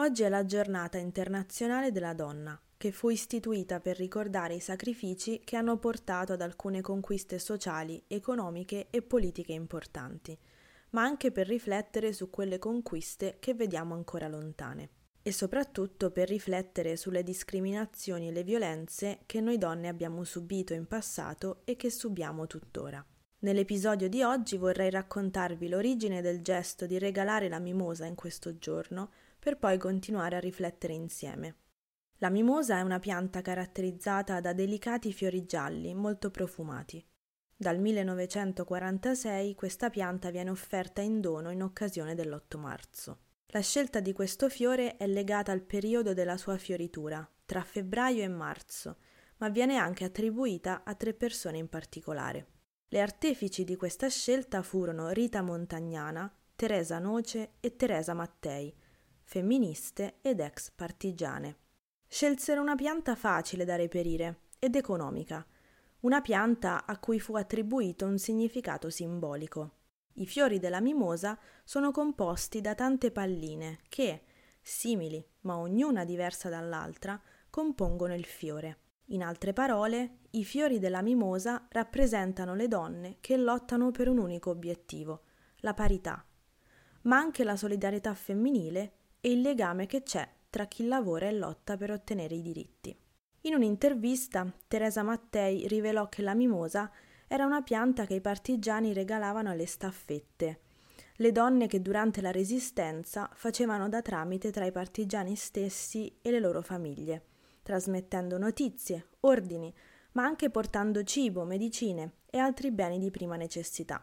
Oggi è la giornata internazionale della donna, che fu istituita per ricordare i sacrifici che hanno portato ad alcune conquiste sociali, economiche e politiche importanti, ma anche per riflettere su quelle conquiste che vediamo ancora lontane e soprattutto per riflettere sulle discriminazioni e le violenze che noi donne abbiamo subito in passato e che subiamo tuttora. Nell'episodio di oggi vorrei raccontarvi l'origine del gesto di regalare la mimosa in questo giorno per poi continuare a riflettere insieme. La mimosa è una pianta caratterizzata da delicati fiori gialli molto profumati. Dal 1946 questa pianta viene offerta in dono in occasione dell'8 marzo. La scelta di questo fiore è legata al periodo della sua fioritura, tra febbraio e marzo, ma viene anche attribuita a tre persone in particolare. Le artefici di questa scelta furono Rita Montagnana, Teresa Noce e Teresa Mattei, femministe ed ex partigiane. Scelsero una pianta facile da reperire ed economica, una pianta a cui fu attribuito un significato simbolico. I fiori della mimosa sono composti da tante palline che, simili ma ognuna diversa dall'altra, compongono il fiore. In altre parole, i fiori della mimosa rappresentano le donne che lottano per un unico obiettivo, la parità, ma anche la solidarietà femminile e il legame che c'è tra chi lavora e lotta per ottenere i diritti. In un'intervista, Teresa Mattei rivelò che la mimosa era una pianta che i partigiani regalavano alle staffette, le donne che durante la resistenza facevano da tramite tra i partigiani stessi e le loro famiglie, trasmettendo notizie, ordini, ma anche portando cibo, medicine e altri beni di prima necessità.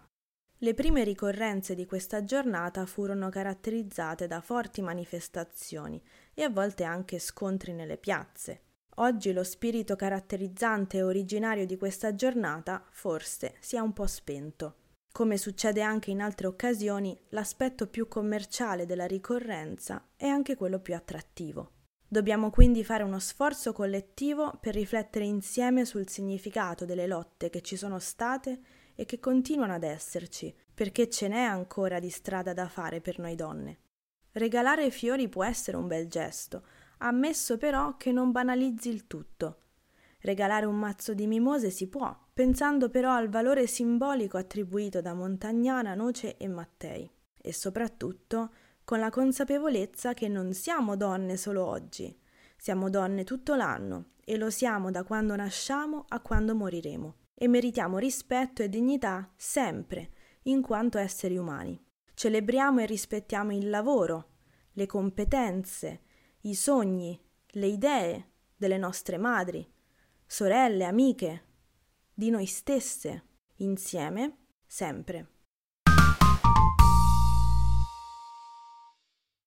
Le prime ricorrenze di questa giornata furono caratterizzate da forti manifestazioni e a volte anche scontri nelle piazze, Oggi lo spirito caratterizzante e originario di questa giornata forse si è un po' spento. Come succede anche in altre occasioni, l'aspetto più commerciale della ricorrenza è anche quello più attrattivo. Dobbiamo quindi fare uno sforzo collettivo per riflettere insieme sul significato delle lotte che ci sono state e che continuano ad esserci, perché ce n'è ancora di strada da fare per noi donne. Regalare fiori può essere un bel gesto, ammesso però che non banalizzi il tutto. Regalare un mazzo di mimose si può, pensando però al valore simbolico attribuito da Montagnana, Noce e Mattei, e soprattutto con la consapevolezza che non siamo donne solo oggi, siamo donne tutto l'anno e lo siamo da quando nasciamo a quando moriremo e meritiamo rispetto e dignità sempre, in quanto esseri umani. Celebriamo e rispettiamo il lavoro, le competenze, i sogni, le idee delle nostre madri, sorelle, amiche, di noi stesse, insieme, sempre.